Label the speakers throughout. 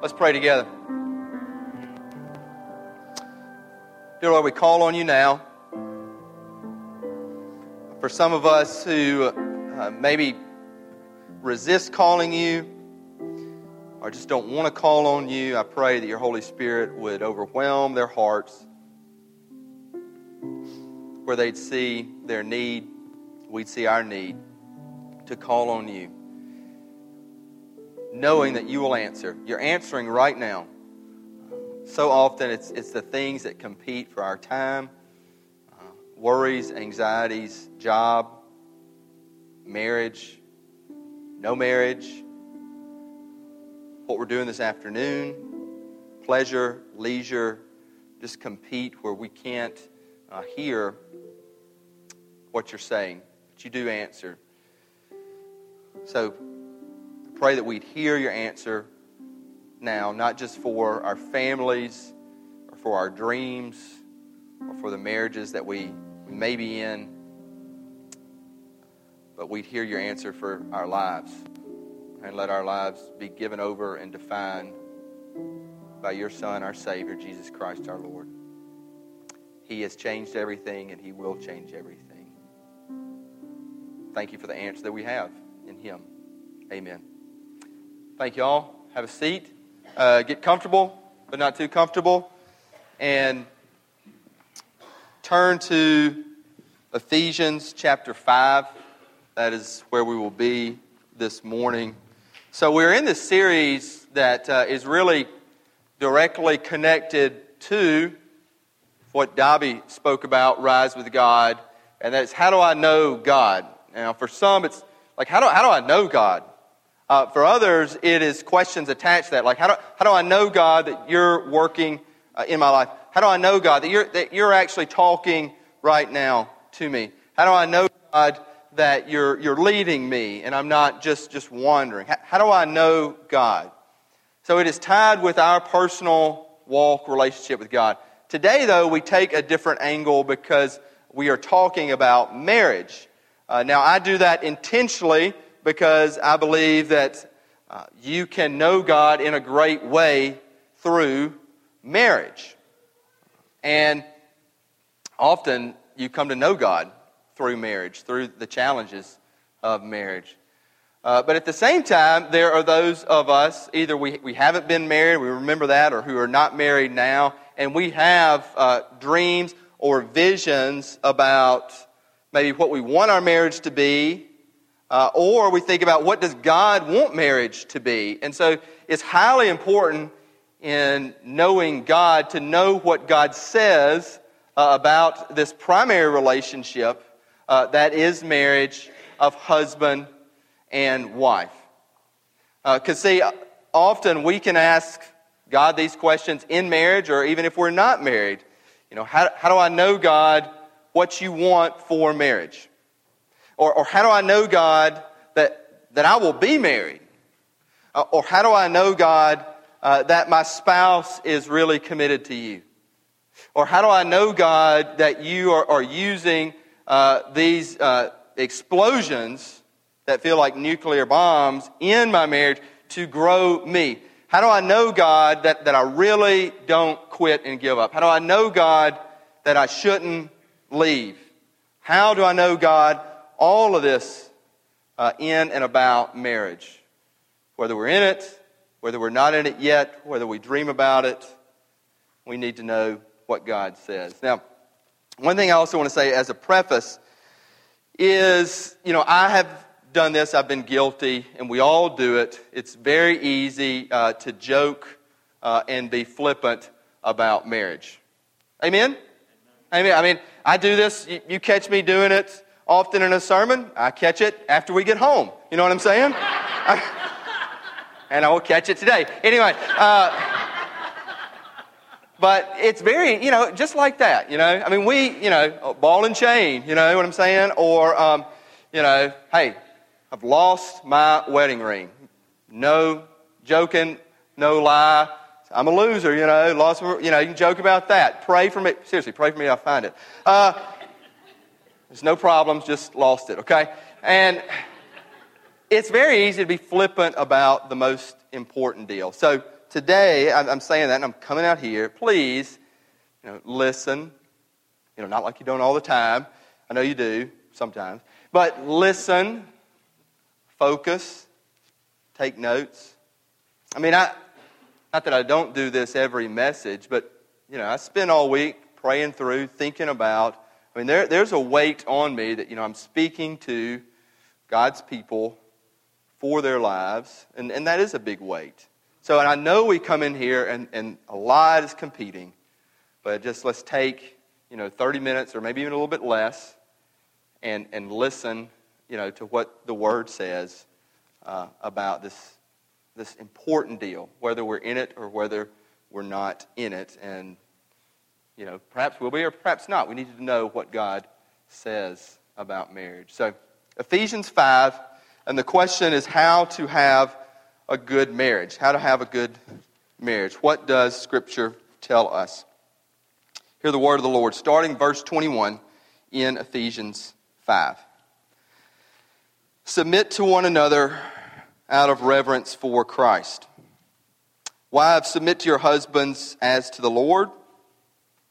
Speaker 1: Let's pray together. Dear Lord, we call on you now. For some of us who uh, maybe resist calling you or just don't want to call on you, I pray that your Holy Spirit would overwhelm their hearts where they'd see their need, we'd see our need to call on you, knowing that you will answer. You're answering right now. So often it's, it's the things that compete for our time uh, worries, anxieties, job, marriage, no marriage, what we're doing this afternoon, pleasure, leisure, just compete where we can't uh, hear what you're saying. But you do answer. So pray that we'd hear your answer now, not just for our families or for our dreams or for the marriages that we may be in, but we'd hear your answer for our lives and let our lives be given over and defined by your Son, our Savior, Jesus Christ our Lord. He has changed everything and He will change everything. Thank you for the answer that we have in Him. Amen. Thank you all. Have a seat. Uh, get comfortable, but not too comfortable. And turn to Ephesians chapter 5. That is where we will be this morning. So, we're in this series that uh, is really directly connected to what Dobby spoke about, Rise with God, and that is how do I know God? Now, for some, it's like, how do, how do I know God? Uh, for others, it is questions attached to that, like how do, how do I know God that you're working uh, in my life? How do I know God that you're, that you're actually talking right now to me? How do I know God that you're, you're leading me and I'm not just, just wandering? How, how do I know God? So it is tied with our personal walk relationship with God. Today, though, we take a different angle because we are talking about marriage. Uh, now, I do that intentionally because I believe that uh, you can know God in a great way through marriage. And often you come to know God through marriage, through the challenges of marriage. Uh, but at the same time, there are those of us, either we, we haven't been married, we remember that, or who are not married now, and we have uh, dreams or visions about maybe what we want our marriage to be, uh, or we think about what does God want marriage to be. And so it's highly important in knowing God to know what God says uh, about this primary relationship uh, that is marriage of husband and wife. Because, uh, see, often we can ask God these questions in marriage or even if we're not married. You know, how, how do I know, God, what you want for marriage? Or, or how do I know, God, that, that I will be married? Uh, or how do I know, God, uh, that my spouse is really committed to you? Or how do I know, God, that you are, are using uh, these uh, explosions that feel like nuclear bombs in my marriage to grow me? How do I know, God, that, that I really don't quit and give up? How do I know, God, that I shouldn't leave? How do I know, God, all of this uh, in and about marriage. Whether we're in it, whether we're not in it yet, whether we dream about it, we need to know what God says. Now, one thing I also want to say as a preface is, you know, I have done this, I've been guilty, and we all do it. It's very easy uh, to joke uh, and be flippant about marriage. Amen? Amen. I mean, I do this, you, you catch me doing it often in a sermon. I catch it after we get home. You know what I'm saying? I, and I will catch it today. Anyway, uh, but it's very, you know, just like that, you know. I mean, we, you know, ball and chain, you know what I'm saying? Or, um, you know, hey, I've lost my wedding ring. No joking, no lie. I'm a loser, you know. Lost, you know. You can joke about that. Pray for me. Seriously, pray for me. I'll find it. Uh, there's no problems, just lost it, okay? And it's very easy to be flippant about the most important deal. So today, I'm, saying that, and I'm coming out here. Please, you know, listen. You know, not like you don't all the time. I know you do sometimes. But listen, focus, take notes. I mean, I, not that I don't do this every message, but, you know, I spend all week praying through, thinking about. I mean, there, there's a weight on me that, you know, I'm speaking to God's people for their lives, and, and that is a big weight. So, and I know we come in here and, and a lot is competing, but just let's take, you know, 30 minutes or maybe even a little bit less and, and listen, you know, to what the Word says uh, about this, this important deal, whether we're in it or whether we're not in it. And, you know, perhaps we'll be or perhaps not. We need to know what God says about marriage. So, Ephesians 5, and the question is how to have a good marriage. How to have a good marriage. What does Scripture tell us? Hear the word of the Lord, starting verse 21 in Ephesians 5. Submit to one another out of reverence for Christ. Wives, submit to your husbands as to the Lord,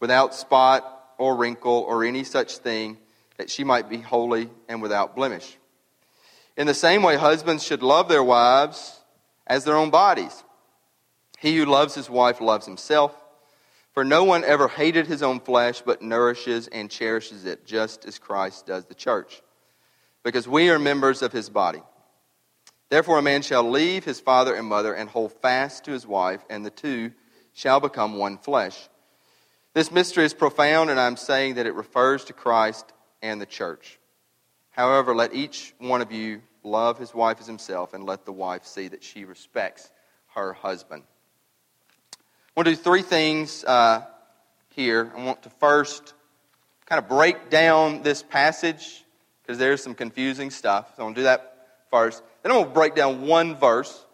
Speaker 1: without spot or wrinkle or any such thing that she might be holy and without blemish. In the same way, husbands should love their wives as their own bodies. He who loves his wife loves himself. For no one ever hated his own flesh, but nourishes and cherishes it, just as Christ does the church, because we are members of his body. Therefore, a man shall leave his father and mother and hold fast to his wife, and the two shall become one flesh. This mystery is profound, and I'm saying that it refers to Christ and the church. However, let each one of you love his wife as himself, and let the wife see that she respects her husband. I want to do three things uh, here. I want to first kind of break down this passage because there's some confusing stuff. So I want to do that first. Then I'm going to break down one verse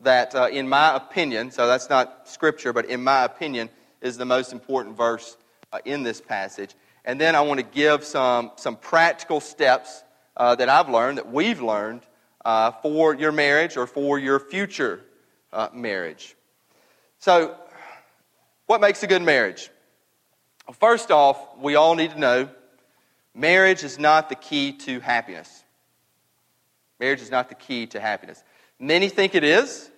Speaker 1: that, uh, in my opinion, so that's not scripture, but in my opinion, is the most important verse uh, in this passage. And then I want to give some, some practical steps uh, that I've learned, that we've learned, uh, for your marriage or for your future uh, marriage. So, what makes a good marriage? Well, first off, we all need to know marriage is not the key to happiness. Marriage is not the key to happiness. Many think it is,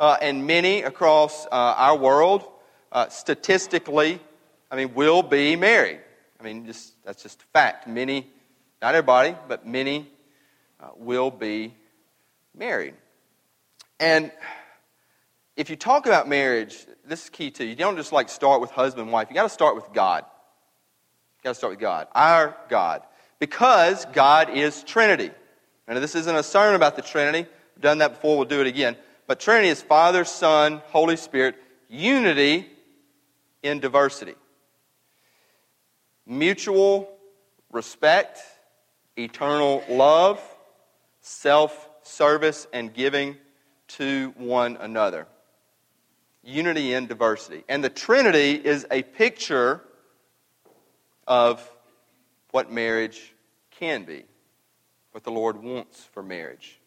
Speaker 1: uh, and many across uh, our world, uh, statistically, I mean, will be married. I mean, just, that's just a fact. Many, not everybody, but many uh, will be married. And if you talk about marriage, this is key too. You don't just like start with husband and wife. You got to start with God. You got to start with God, our God, because God is Trinity. And this isn't a sermon about the Trinity. We've done that before. We'll do it again. But Trinity is Father, Son, Holy Spirit, unity in diversity mutual respect, eternal love, self service, and giving to one another. Unity in diversity. And the Trinity is a picture of what marriage can be, what the Lord wants for marriage.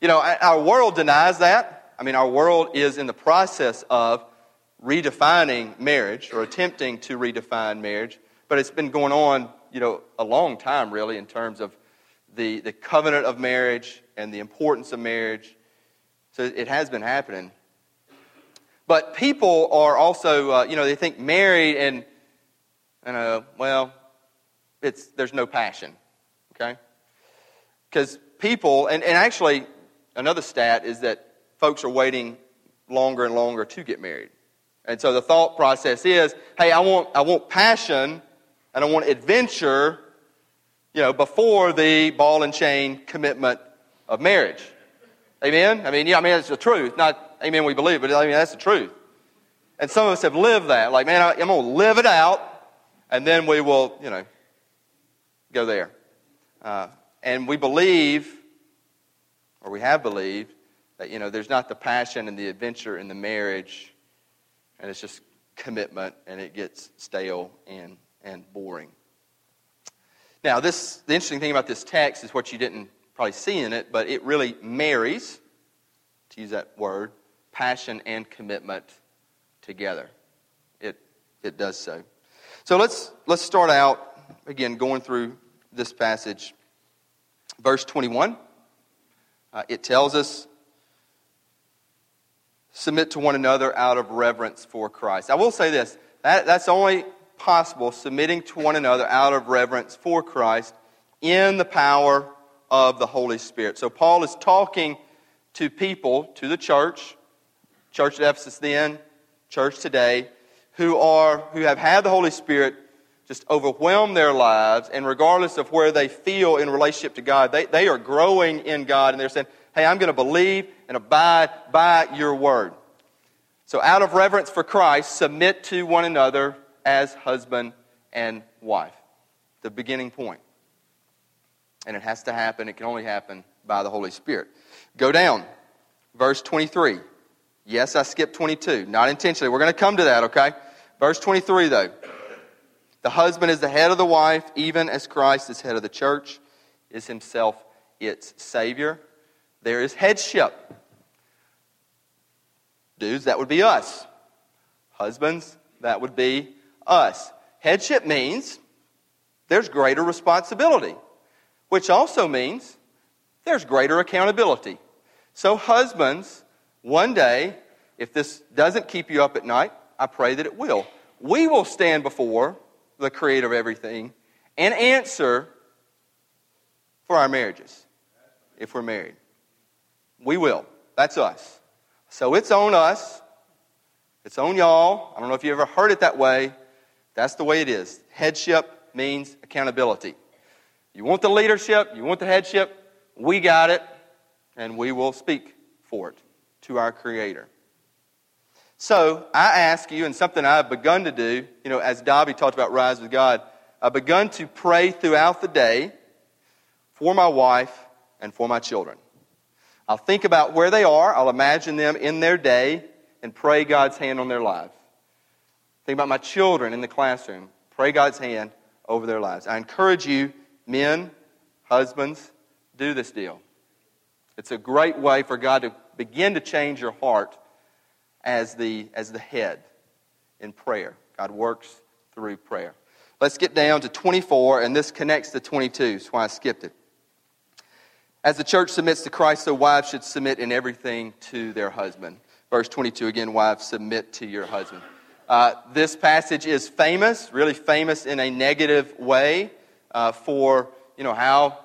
Speaker 1: You know, our world denies that. I mean, our world is in the process of redefining marriage or attempting to redefine marriage. But it's been going on, you know, a long time, really, in terms of the, the covenant of marriage and the importance of marriage. So it has been happening. But people are also, uh, you know, they think married and, and uh, well, it's, there's no passion, okay? Because people, and, and actually, another stat is that folks are waiting longer and longer to get married. And so the thought process is, hey, I want, I want passion, and I want adventure, you know, before the ball and chain commitment of marriage. Amen? I mean, yeah, I mean, it's the truth. Not, amen, we believe, but I mean, that's the truth. And some of us have lived that. Like, man, I, I'm going to live it out, and then we will, you know, go there. Uh, and we believe, or we have believed, that, you know, there's not the passion and the adventure in the marriage, and it's just commitment, and it gets stale and, and boring. Now, this, the interesting thing about this text is what you didn't probably see in it, but it really marries, to use that word, passion and commitment together. It, it does so. So let's, let's start out, again, going through this passage. Verse 21, uh, it tells us, submit to one another out of reverence for Christ. I will say this that, that's only possible, submitting to one another out of reverence for Christ in the power of the Holy Spirit. So Paul is talking to people, to the church, church at Ephesus then, church today, who are who have had the Holy Spirit just overwhelm their lives, and regardless of where they feel in relationship to God, they, they are growing in God, and they're saying, Hey, I'm going to believe and abide by your word. So, out of reverence for Christ, submit to one another as husband and wife. The beginning point. And it has to happen, it can only happen by the Holy Spirit. Go down, verse 23. Yes, I skipped 22. Not intentionally. We're going to come to that, okay? Verse 23, though. The husband is the head of the wife, even as Christ is head of the church, is himself its Savior. There is headship. Dudes, that would be us. Husbands, that would be us. Headship means there's greater responsibility, which also means there's greater accountability. So, husbands, one day, if this doesn't keep you up at night, I pray that it will. We will stand before the creator of everything and answer for our marriages if we're married. We will. That's us. So it's on us. It's on y'all. I don't know if you ever heard it that way. That's the way it is. Headship means accountability. You want the leadership, you want the headship, we got it, and we will speak for it to our Creator. So I ask you, and something I've begun to do, you know, as Dobby talked about Rise with God, I've begun to pray throughout the day for my wife and for my children. I'll think about where they are, I'll imagine them in their day, and pray God's hand on their life. Think about my children in the classroom. Pray God's hand over their lives. I encourage you, men, husbands, do this deal. It's a great way for God to begin to change your heart as the, as the head in prayer. God works through prayer. Let's get down to 24, and this connects to 22. That's why I skipped it. As the church submits to Christ, so wives should submit in everything to their husband. Verse 22 again, wives, submit to your husband. Uh, this passage is famous, really famous in a negative way uh, for you know how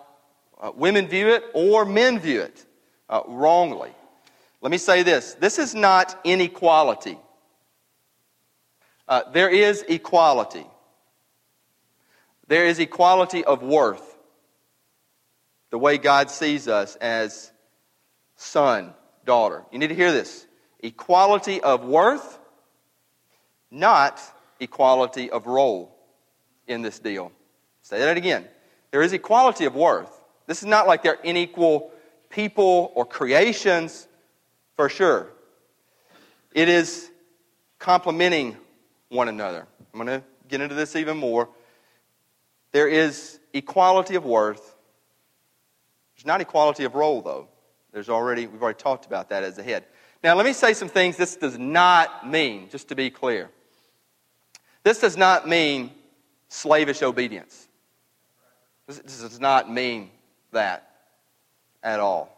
Speaker 1: uh, women view it or men view it uh, wrongly. Let me say this: this is not inequality. Uh, there is equality. There is equality of worth. The way God sees us as son, daughter. You need to hear this. Equality of worth not equality of role in this deal. Say that again. There is equality of worth. This is not like they're unequal people or creations, for sure. It is complementing one another. I'm going to get into this even more. There is equality of worth. There's not equality of role, though. There's already, we've already talked about that as a head. Now, let me say some things this does not mean, just to be clear. This does not mean slavish obedience. This does not mean that at all.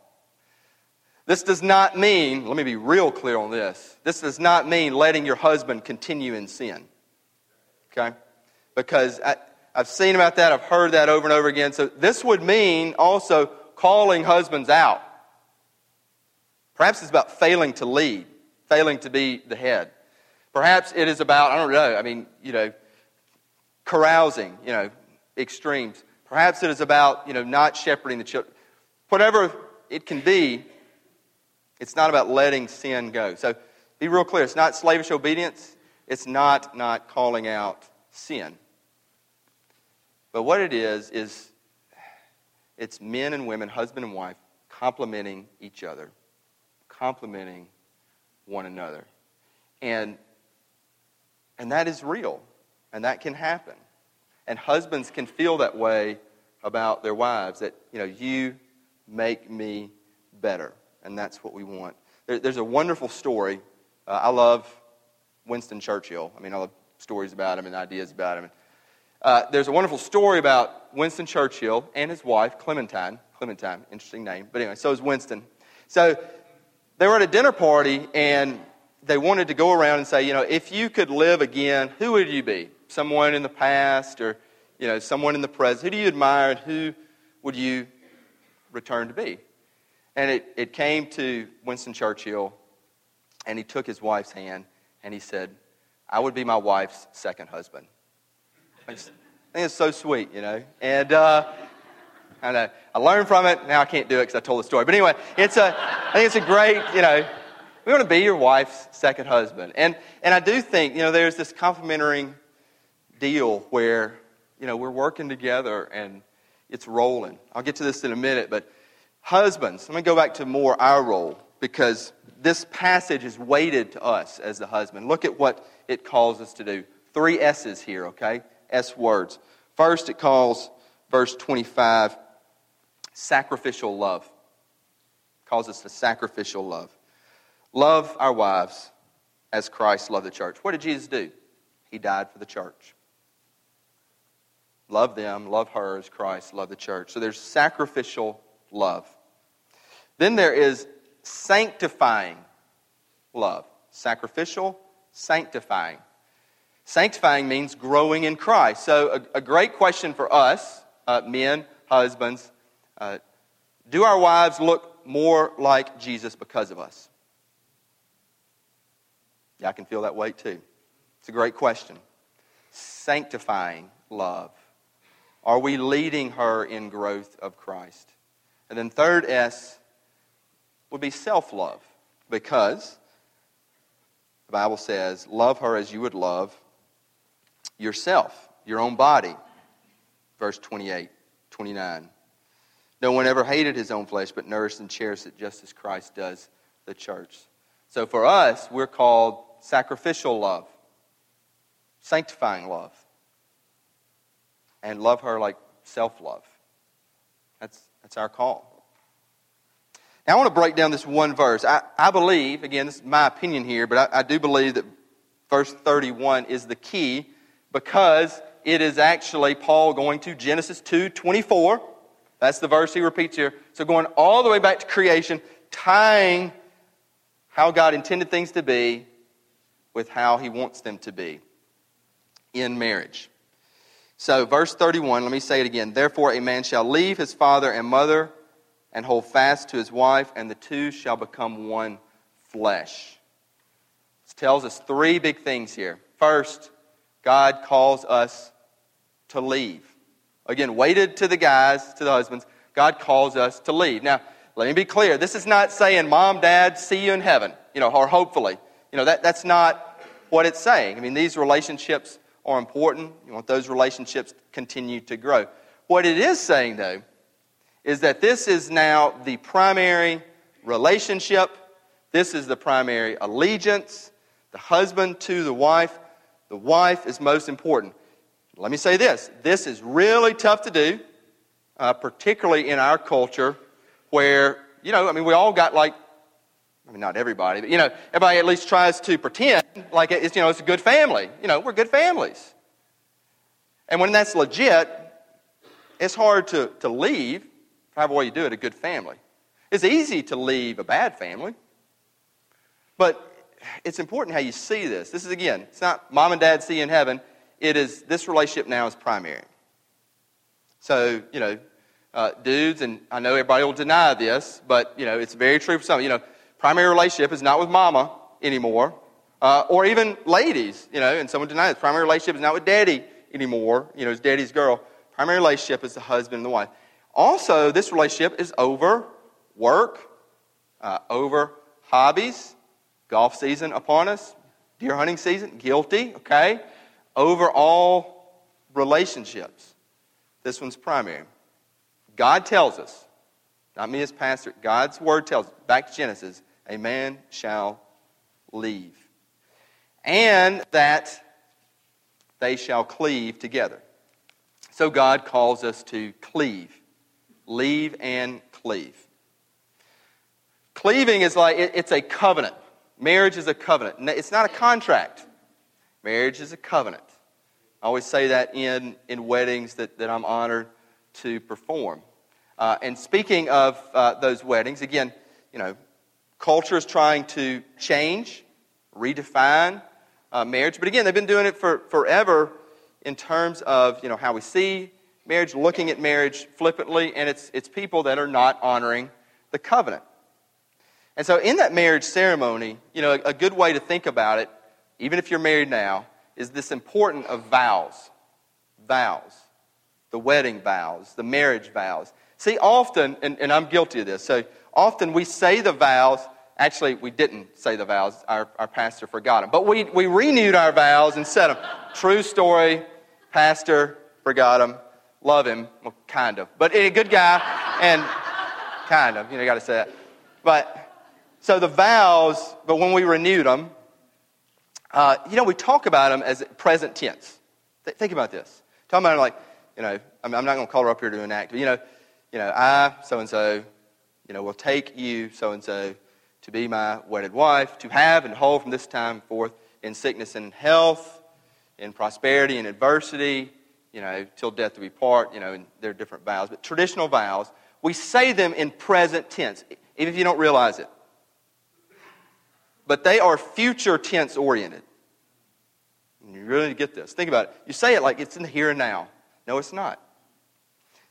Speaker 1: This does not mean, let me be real clear on this, this does not mean letting your husband continue in sin. Okay? Because I, have seen about that, I've heard that over and over again. So this would mean also calling husbands out. Perhaps it's about failing to lead, failing to be the head. Perhaps it is about, I don't know, I mean, you know, carousing, you know, extremes. Perhaps it is about, you know, not shepherding the children. Whatever it can be, It's not about letting sin go. So be real clear. It's not slavish obedience. It's not not calling out sin. But what it is, is it's men and women, husband and wife, complementing each other, complementing one another. And, and that is real, and that can happen. And husbands can feel that way about their wives that, you know, you make me better. And that's what we want. There, there's a wonderful story. Uh, I love Winston Churchill. I mean, I love stories about him and ideas about him. Uh, there's a wonderful story about Winston Churchill and his wife, Clementine. Clementine, interesting name. But anyway, so is Winston. So they were at a dinner party and they wanted to go around and say, you know, if you could live again, who would you be? Someone in the past or, you know, someone in the present? Who do you admire and who would you return to be? And it, it came to Winston Churchill and he took his wife's hand and he said, I would be my wife's second husband. I, just, think it's so sweet, you know. And uh, I know I learned from it. Now I can't do it because I told the story. But anyway, it's a, I think it's a great, you know, we want to be your wife's second husband. And, and I do think, you know, there's this complementary deal where, you know, we're working together and it's rolling. I'll get to this in a minute, but husbands, let me go back to more our role because this passage is weighted to us as the husband. Look at what it calls us to do. Three S's here, okay? S words. First, it calls verse 25 sacrificial love. It calls us to sacrificial love. Love our wives as Christ loved the church. What did Jesus do? He died for the church. Love them, love her as Christ loved the church. So there's sacrificial love. Then there is sanctifying love. Sacrificial, sanctifying. Sanctifying means growing in Christ. So, a, a great question for us, uh, men, husbands uh, do our wives look more like Jesus because of us? Yeah, I can feel that weight too. It's a great question. Sanctifying love. Are we leading her in growth of Christ? And then, third S would be self love, because the Bible says, Love her as you would love yourself, your own body. Verse 28, 29. No one ever hated his own flesh, but nourished and cherished it just as Christ does the church. So for us, we're called sacrificial love, sanctifying love, and love her like self love. That's, that's our call. Now, I want to break down this one verse. I, I believe, again, this is my opinion here, but I, I do believe that verse 31 is the key because it is actually Paul going to Genesis 2 24. That's the verse he repeats here. So, going all the way back to creation, tying how God intended things to be with how he wants them to be in marriage. So, verse 31, let me say it again. Therefore, a man shall leave his father and mother and hold fast to his wife, and the two shall become one flesh. This tells us three big things here. First, God calls us to leave. Again, weighted to the guys, to the husbands, God calls us to leave. Now, let me be clear. This is not saying, Mom, Dad, see you in heaven, you know, or hopefully. You know, that, that's not what it's saying. I mean, these relationships are important. You want those relationships to continue to grow. What it is saying, though, is that this is now the primary relationship. This is the primary allegiance. The husband to the wife. The wife is most important. Let me say this this is really tough to do, uh, particularly in our culture where, you know, I mean, we all got like I mean, not everybody, but you know, everybody at least tries to pretend like it's, you know, it's a good family. You know, we're good families. And when that's legit, it's hard to, to leave, however way you do it, a good family. It's easy to leave a bad family. But it's important how you see this. This is, again, it's not mom and dad see in heaven. It is, this relationship now is primary. So, you know, uh, dudes, and I know everybody will deny this, but, you know, it's very true for some. You know, primary relationship is not with mama anymore, uh, or even ladies, you know, and someone denies. Primary relationship is not with daddy anymore, you know, it's daddy's girl. Primary relationship is the husband and the wife. Also, this relationship is over work, uh, over hobbies, golf season upon us, deer hunting season, guilty, okay? Over all relationships. This one's primary. God tells us, not me as pastor, God's word tells us, back to Genesis, a man shall leave. And that they shall cleave together. So God calls us to cleave. Leave and cleave. Cleaving is like, it's a covenant. Marriage is a covenant. It's not a contract. Marriage is a covenant. I always say that in, in weddings that, that I'm honored to perform. Uh, and speaking of uh, those weddings, again, you know, culture is trying to change, redefine uh, marriage. But again, they've been doing it for forever in terms of you know how we see marriage, looking at marriage flippantly, and it's it's people that are not honoring the covenant. And so, in that marriage ceremony, you know, a, good way to think about it, even if you're married now, is this important of vows, vows, the wedding vows, the marriage vows. See, often, and, and I'm guilty of this. So often we say the vows Actually, we didn't say the vows. Our, our pastor forgot them. But we, we renewed our vows and said them. True story. Pastor forgot them. Love him. Well, kind of. But a good guy. And kind of. You know, got to say that. But so the vows, but when we renewed them, uh, you know, we talk about them as present tense. Th- think about this. Talking about them like, you know, I'm, I'm not going to call her up here to enact, but you know, you know, I so and so, you know, will take you so and so to be my wedded wife, to have and hold from this time forth in sickness and health, in prosperity and adversity, you know, till death do we part, you know, and there are different vows. But traditional vows, we say them in present tense, even if you don't realize it. But they are future tense oriented. You really get this. Think about it. You say it like it's in the here and now. No, it's not.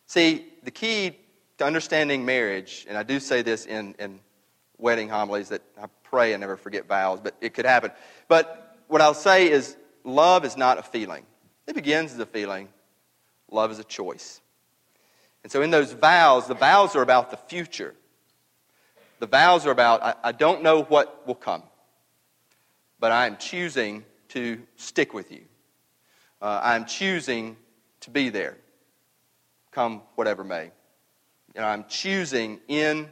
Speaker 1: See, the key to understanding marriage, and I do say this in, in wedding homilies that I pray I never forget vows, but it could happen. But what I'll say is love is not a feeling. It begins as a feeling, love is a choice. And so in those vows, the vows are about the future. The vows are about, I, I don't know what will come, but I am choosing to stick with you. Uh, I'm choosing to be there, come whatever may. And I'm choosing in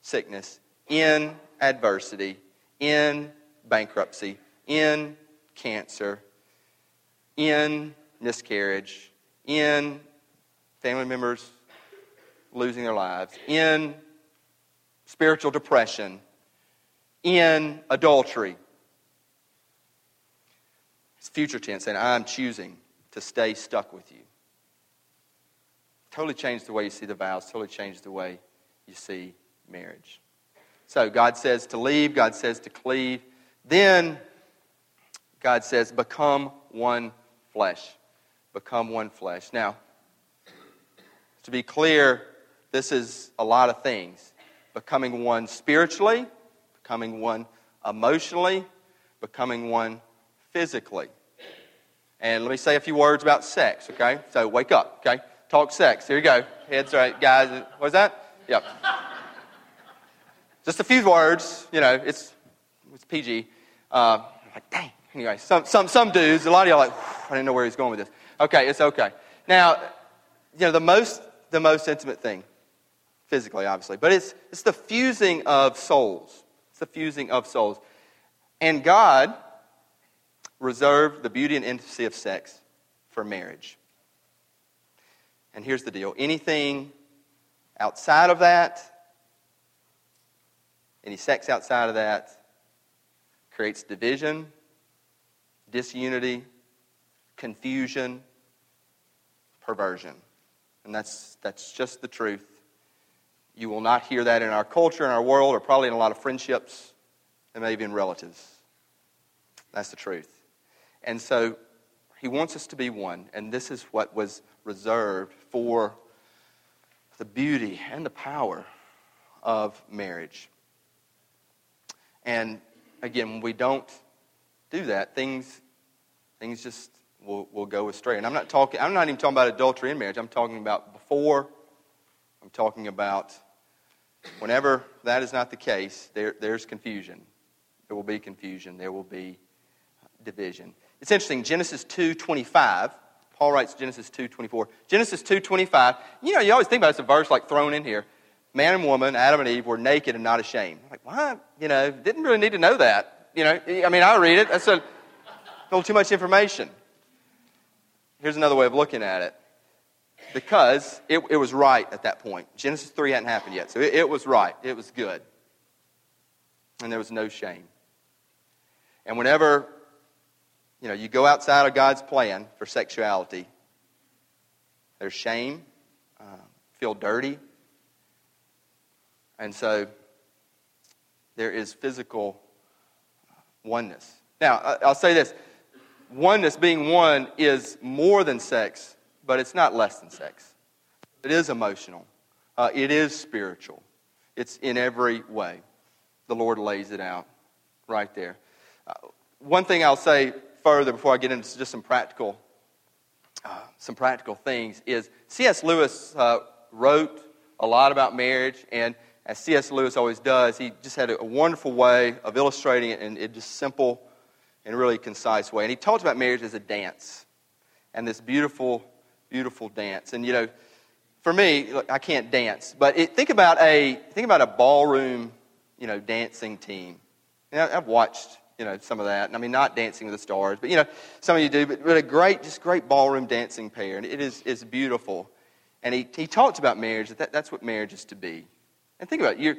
Speaker 1: sickness in adversity, in bankruptcy, in cancer, in miscarriage, in family members losing their lives, in spiritual depression, in adultery. It's future tense, saying, I'm choosing to stay stuck with you. Totally changed the way you see the vows, totally changed the way you see marriage. So God says to leave, God says to cleave. Then God says, become one flesh. Become one flesh. Now, to be clear, this is a lot of things. Becoming one spiritually, becoming one emotionally, becoming one physically. And let me say a few words about sex, okay? So wake up, okay? Talk sex. Here you go. Heads right, guys. What's that? Yep. Just a few words, you know, it's, it's PG. Uh, like, dang. Anyway, some, some, some dudes, a lot of y'all like, I didn't know where he's going with this. Okay, it's okay. Now, you know, the most, the most intimate thing, physically, obviously, but it's, it's the fusing of souls. It's the fusing of souls. And God reserved the beauty and intimacy of sex for marriage. And here's the deal anything outside of that any sex outside of that creates division, disunity, confusion, perversion. And that's, that's just the truth. You will not hear that in our culture, in our world, or probably in a lot of friendships, and maybe in relatives. That's the truth. And so he wants us to be one, and this is what was reserved for the beauty and the power of marriage. And again, when we don't do that, things, things just will, will go astray. And I'm not talking, I'm not even talking about adultery in marriage. I'm talking about before. I'm talking about Whenever that is not the case, there, there's confusion. There will be confusion. There will be division. It's interesting. Genesis 2.25, Paul writes Genesis 2.24. Genesis 2.25, you know, you always think about it's a verse like thrown in here. Man and woman, Adam and Eve, were naked and not ashamed. Like, why? You know, didn't really need to know that. You know, I mean, I read it. That's a little too much information. Here's another way of looking at it. Because it, it was right at that point. Genesis 3 hadn't happened yet. So it, it was right. It was good. And there was no shame. And whenever you know you go outside of God's plan for sexuality, there's shame, uh, feel dirty, and so there is physical oneness. Now, I'll say this oneness being one is more than sex, but it's not less than sex. It is emotional, uh, it is spiritual, it's in every way. The Lord lays it out right there. Uh, one thing I'll say further before I get into just some practical, uh, some practical things is C.S. Lewis uh, wrote a lot about marriage, and as C.S. Lewis always does, he just had a, a wonderful way of illustrating it in, in just simple and really concise way. And he talked about marriage as a dance, and this beautiful, beautiful dance. And you know, for me, look, I can't dance, but it, think about a think about a ballroom, you know, dancing team. You know, I've watched you know, some of that. And I mean, not Dancing with the Stars, but, you know, some of you do, but, but a great, just great ballroom dancing pair. And it is, is beautiful. And he, he talks about marriage, that that's what marriage is to be. And think about it. you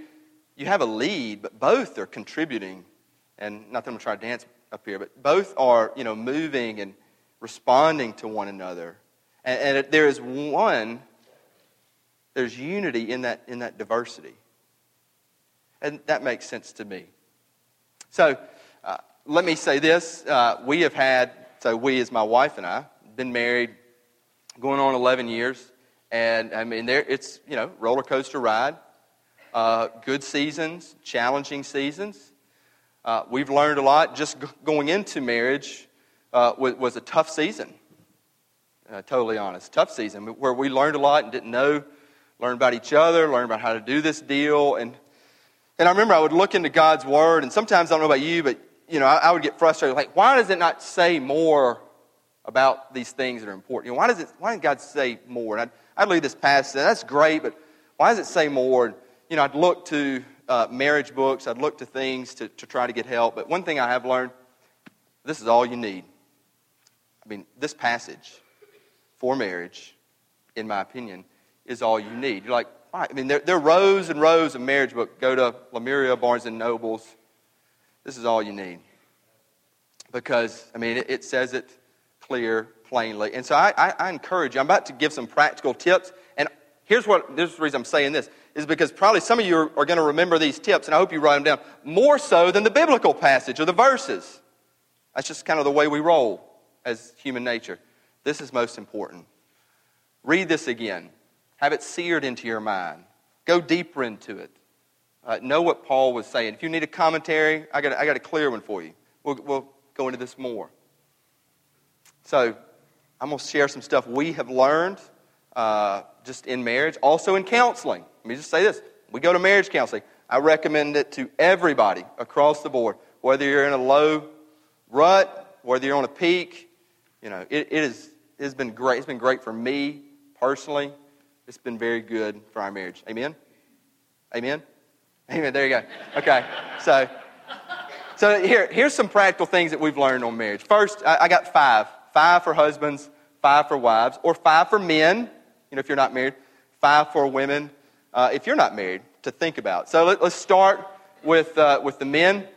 Speaker 1: you have a lead, but both are contributing. And not that I'm to try to dance up here, but both are, you know, moving and responding to one another. And, and there is one, there's unity in that, in that diversity. And that makes sense to me. So, uh, let me say this. Uh, we have had, so we as my wife and I, been married going on 11 years. And I mean, there, it's, you know, roller coaster ride. Uh, good seasons, challenging seasons. Uh, we've learned a lot. Just g- going into marriage uh, was, was, a tough season. Uh, totally honest. Tough season where we learned a lot and didn't know, learned about each other, learned about how to do this deal. And, and I remember I would look into God's Word, and sometimes I don't know about you, but you know, I, I, would get frustrated. Like, why does it not say more about these things that are important? You know, why does it? Why didn't God say more? And I'd, I'd read this passage. That's great, but why does it say more? And, you know, I'd look to uh, marriage books. I'd look to things to, to try to get help. But one thing I have learned: this is all you need. I mean, this passage for marriage, in my opinion, is all you need. You're like, why? I mean, there, there are rows and rows of marriage books. Go to Lemuria, Barnes and Nobles this is all you need. Because, I mean, it, it says it clear, plainly. And so I, I, I, encourage you. I'm about to give some practical tips. And here's what, this is the reason I'm saying this, is because probably some of you are, are going to remember these tips, and I hope you write them down, more so than the biblical passage or the verses. That's just kind of the way we roll as human nature. This is most important. Read this again. Have it seared into your mind. Go deeper into it uh, know what Paul was saying. If you need a commentary, I got, I got a clear one for you. We'll, we'll go into this more. So, I'm going to share some stuff we have learned uh, just in marriage, also in counseling. Let me just say this. We go to marriage counseling. I recommend it to everybody across the board, whether you're in a low rut, whether you're on a peak. You know, it, it, is, has been great. It's been great for me personally. It's been very good for our marriage. Amen? Amen? Amen. There you go. Okay. So, so here, here's some practical things that we've learned on marriage. First, I, I got five. Five for husbands, five for wives, or five for men, you know, if you're not married, five for women, uh, if you're not married, to think about. So let, us start with, uh, with the men.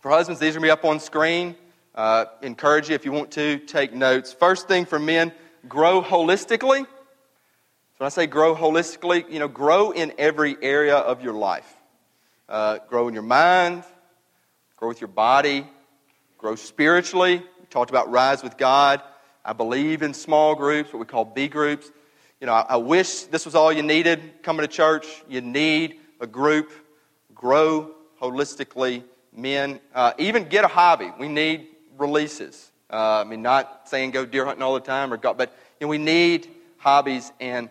Speaker 1: For husbands, these are going to be up on screen. Uh, encourage you, if you want to, take notes. First thing for men, grow holistically. So when I say grow holistically, you know, grow in every area of your life uh, grow in your mind, grow with your body, grow spiritually. We talked about rise with God. I believe in small groups, what we call B groups. You know, I, I wish this was all you needed coming to church. You need a group. Grow holistically, men. Uh, even get a hobby. We need releases. Uh, I mean, not saying go deer hunting all the time, or go, but you know, we need hobbies and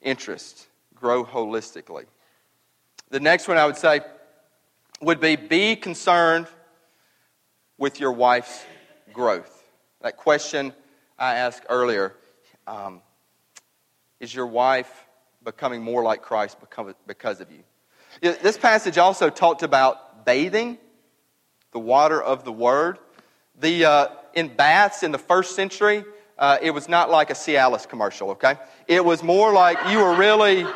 Speaker 1: interests. Grow holistically. The next one I would say would be be concerned with your wife's growth. That question I asked earlier um, is your wife becoming more like Christ because of you? This passage also talked about bathing, the water of the Word. The, uh, in baths in the first century, uh, it was not like a Cialis commercial, okay? It was more like you were really,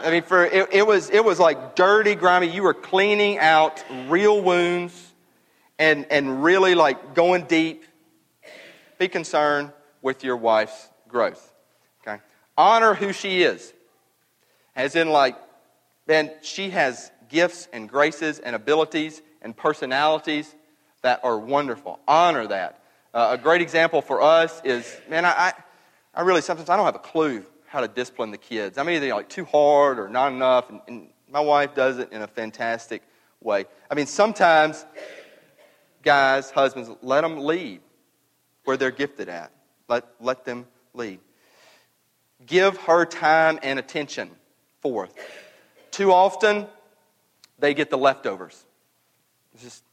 Speaker 1: I mean, for, it, it, was, it was like dirty, grimy. You were cleaning out real wounds and, and really like going deep. Be concerned with your wife's growth, okay? Honor who she is. As in, like, man, she has gifts and graces and abilities and personalities that are wonderful. Honor that. Uh, a great example for us is, man, I, I, really sometimes I don't have a clue how to discipline the kids. I'm either like too hard or not enough, and, and my wife does it in a fantastic way. I mean, sometimes guys, husbands, let them lead where they're gifted at. Let, let them lead. Give her time and attention. Fourth, too often they get the leftovers. It's just,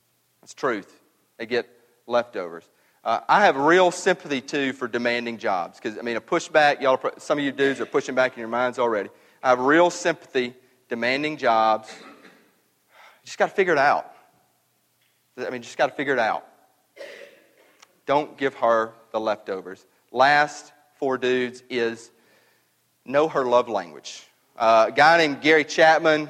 Speaker 1: it's truth. They get leftovers. Uh, I have real sympathy too for demanding jobs because I mean a pushback. Y'all, some of you dudes are pushing back in your minds already. I have real sympathy demanding jobs. Just got to figure it out. I mean, just got to figure it out. Don't give her the leftovers. Last four dudes is know her love language. Uh, a guy named Gary Chapman,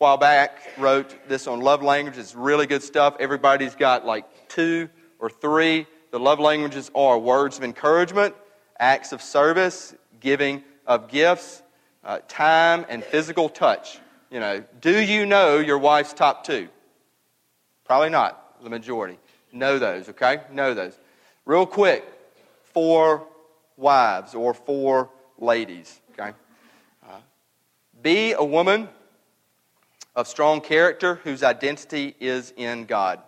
Speaker 1: while back, wrote this on love languages. It's really good stuff. Everybody's got like two or three. The love languages are words of encouragement, acts of service, giving of gifts, uh, time, and physical touch. You know, do you know your wife's top two? Probably not, the majority. Know those, okay? Know those. Real quick, for wives or for ladies, okay? Be a woman of strong character whose identity is in God.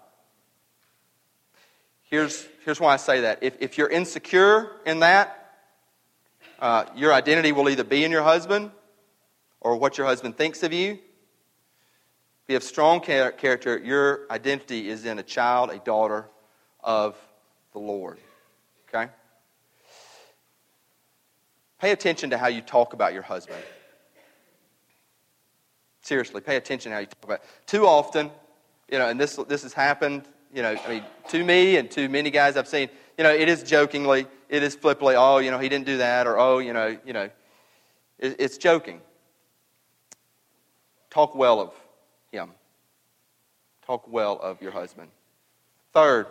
Speaker 1: Here's, here's why I say that. If, if you're insecure in that, uh, your identity will either be in your husband or what your husband thinks of you. If you have strong character, your identity is in a child, a daughter of the Lord. Okay? Pay attention to how you talk about your husband. Seriously, pay attention how you talk about it. Too often, you know, and this, this has happened, you know, I mean, to me and to many guys I've seen, you know, it is jokingly, it is flippantly, oh, you know, he didn't do that, or oh, you know, you know, it, it's joking. Talk well of him. Talk well of your husband. Third,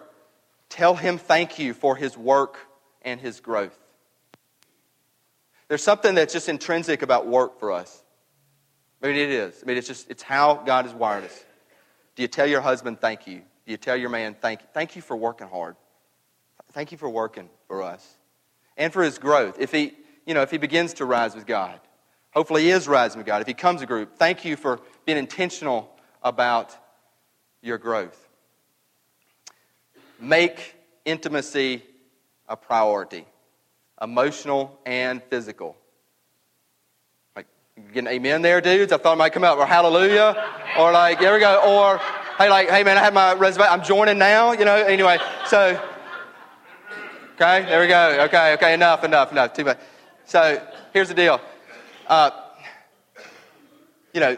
Speaker 1: tell him thank you for his work and his growth. There's something that's just intrinsic about work for us. I mean, it is. I mean, it's just, it's how God has wired us. Do you tell your husband thank you? Do you tell your man thank you? Thank you for working hard. Thank you for working for us and for his growth. If he, you know, if he begins to rise with God, hopefully he is rising with God. If he comes a group, thank you for being intentional about your growth. Make intimacy a priority, emotional and physical. Get an amen there, dudes? I thought it might come out, or hallelujah, or like, there we go, or hey, like, hey man, I have my resume, I'm joining now, you know, anyway, so, okay, there we go, okay, okay, enough, enough, enough, too much. So, here's the deal. Uh, you know,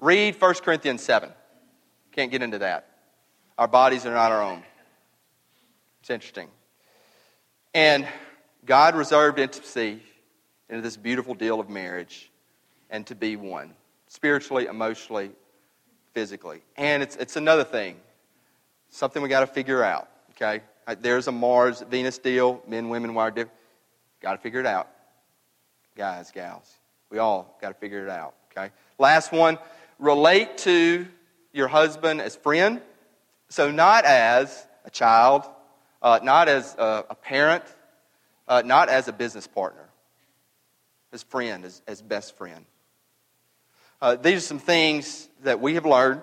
Speaker 1: read 1 Corinthians 7. Can't get into that. Our bodies are not our own. It's interesting. And God reserved intimacy into this beautiful deal of marriage and to be one spiritually, emotionally, physically. And it's, it's another thing, something we got to figure out, okay? There's a Mars Venus deal, men, women, wired different. Got to figure it out. Guys, gals, we all got to figure it out, okay? Last one relate to your husband as friend. So, not as a child, uh, not as a, a parent, uh, not as a business partner, as friend, as, as best friend. Uh, these are some things that we have learned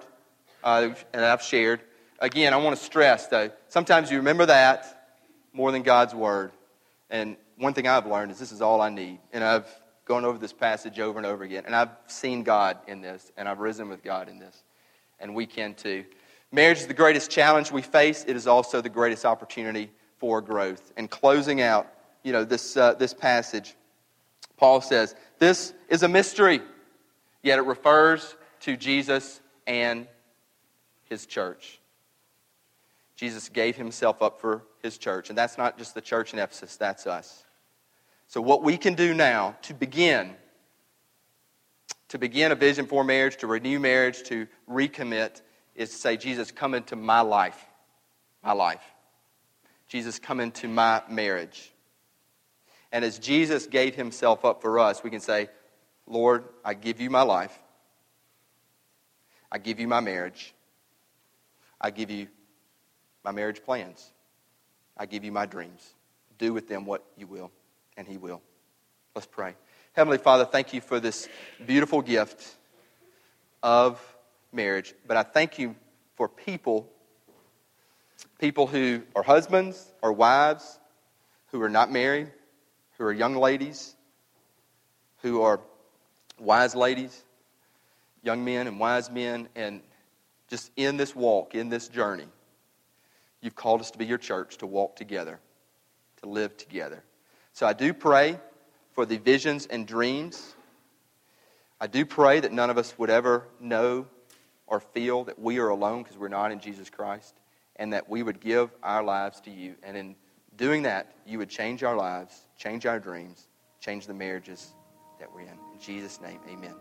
Speaker 1: uh, and I've shared. Again, I want to stress, though, sometimes you remember that more than God's Word. And one thing I've learned is this is all I need. And I've gone over this passage over and over again. And I've seen God in this, and I've risen with God in this. And we can too. Marriage is the greatest challenge we face. It is also the greatest opportunity for growth. And closing out, you know, this, uh, this passage, Paul says, This is a mystery, yet it refers to Jesus and his church. Jesus gave himself up for his church. And that's not just the church in Ephesus, that's us. So, what we can do now to begin, to begin a vision for marriage, to renew marriage, to recommit, is to say, Jesus, come into my life. My life. Jesus, come into my marriage. And as Jesus gave himself up for us, we can say, Lord, I give you my life. I give you my marriage. I give you my marriage plans. I give you my dreams. Do with them what you will, and He will. Let's pray. Heavenly Father, thank you for this beautiful gift of marriage. But I thank you for people, people who are husbands or wives, who are not married, who are young ladies, who are wise ladies, young men and wise men, and just in this walk, in this journey, you've called us to be your church, to walk together, to live together. So I do pray for the visions and dreams. I do pray that none of us would ever know or feel that we are alone because we're not in Jesus Christ, and that we would give our lives to you. And in doing that, you would change our lives, change our dreams, change the marriages that we're in. In Jesus' name, amen.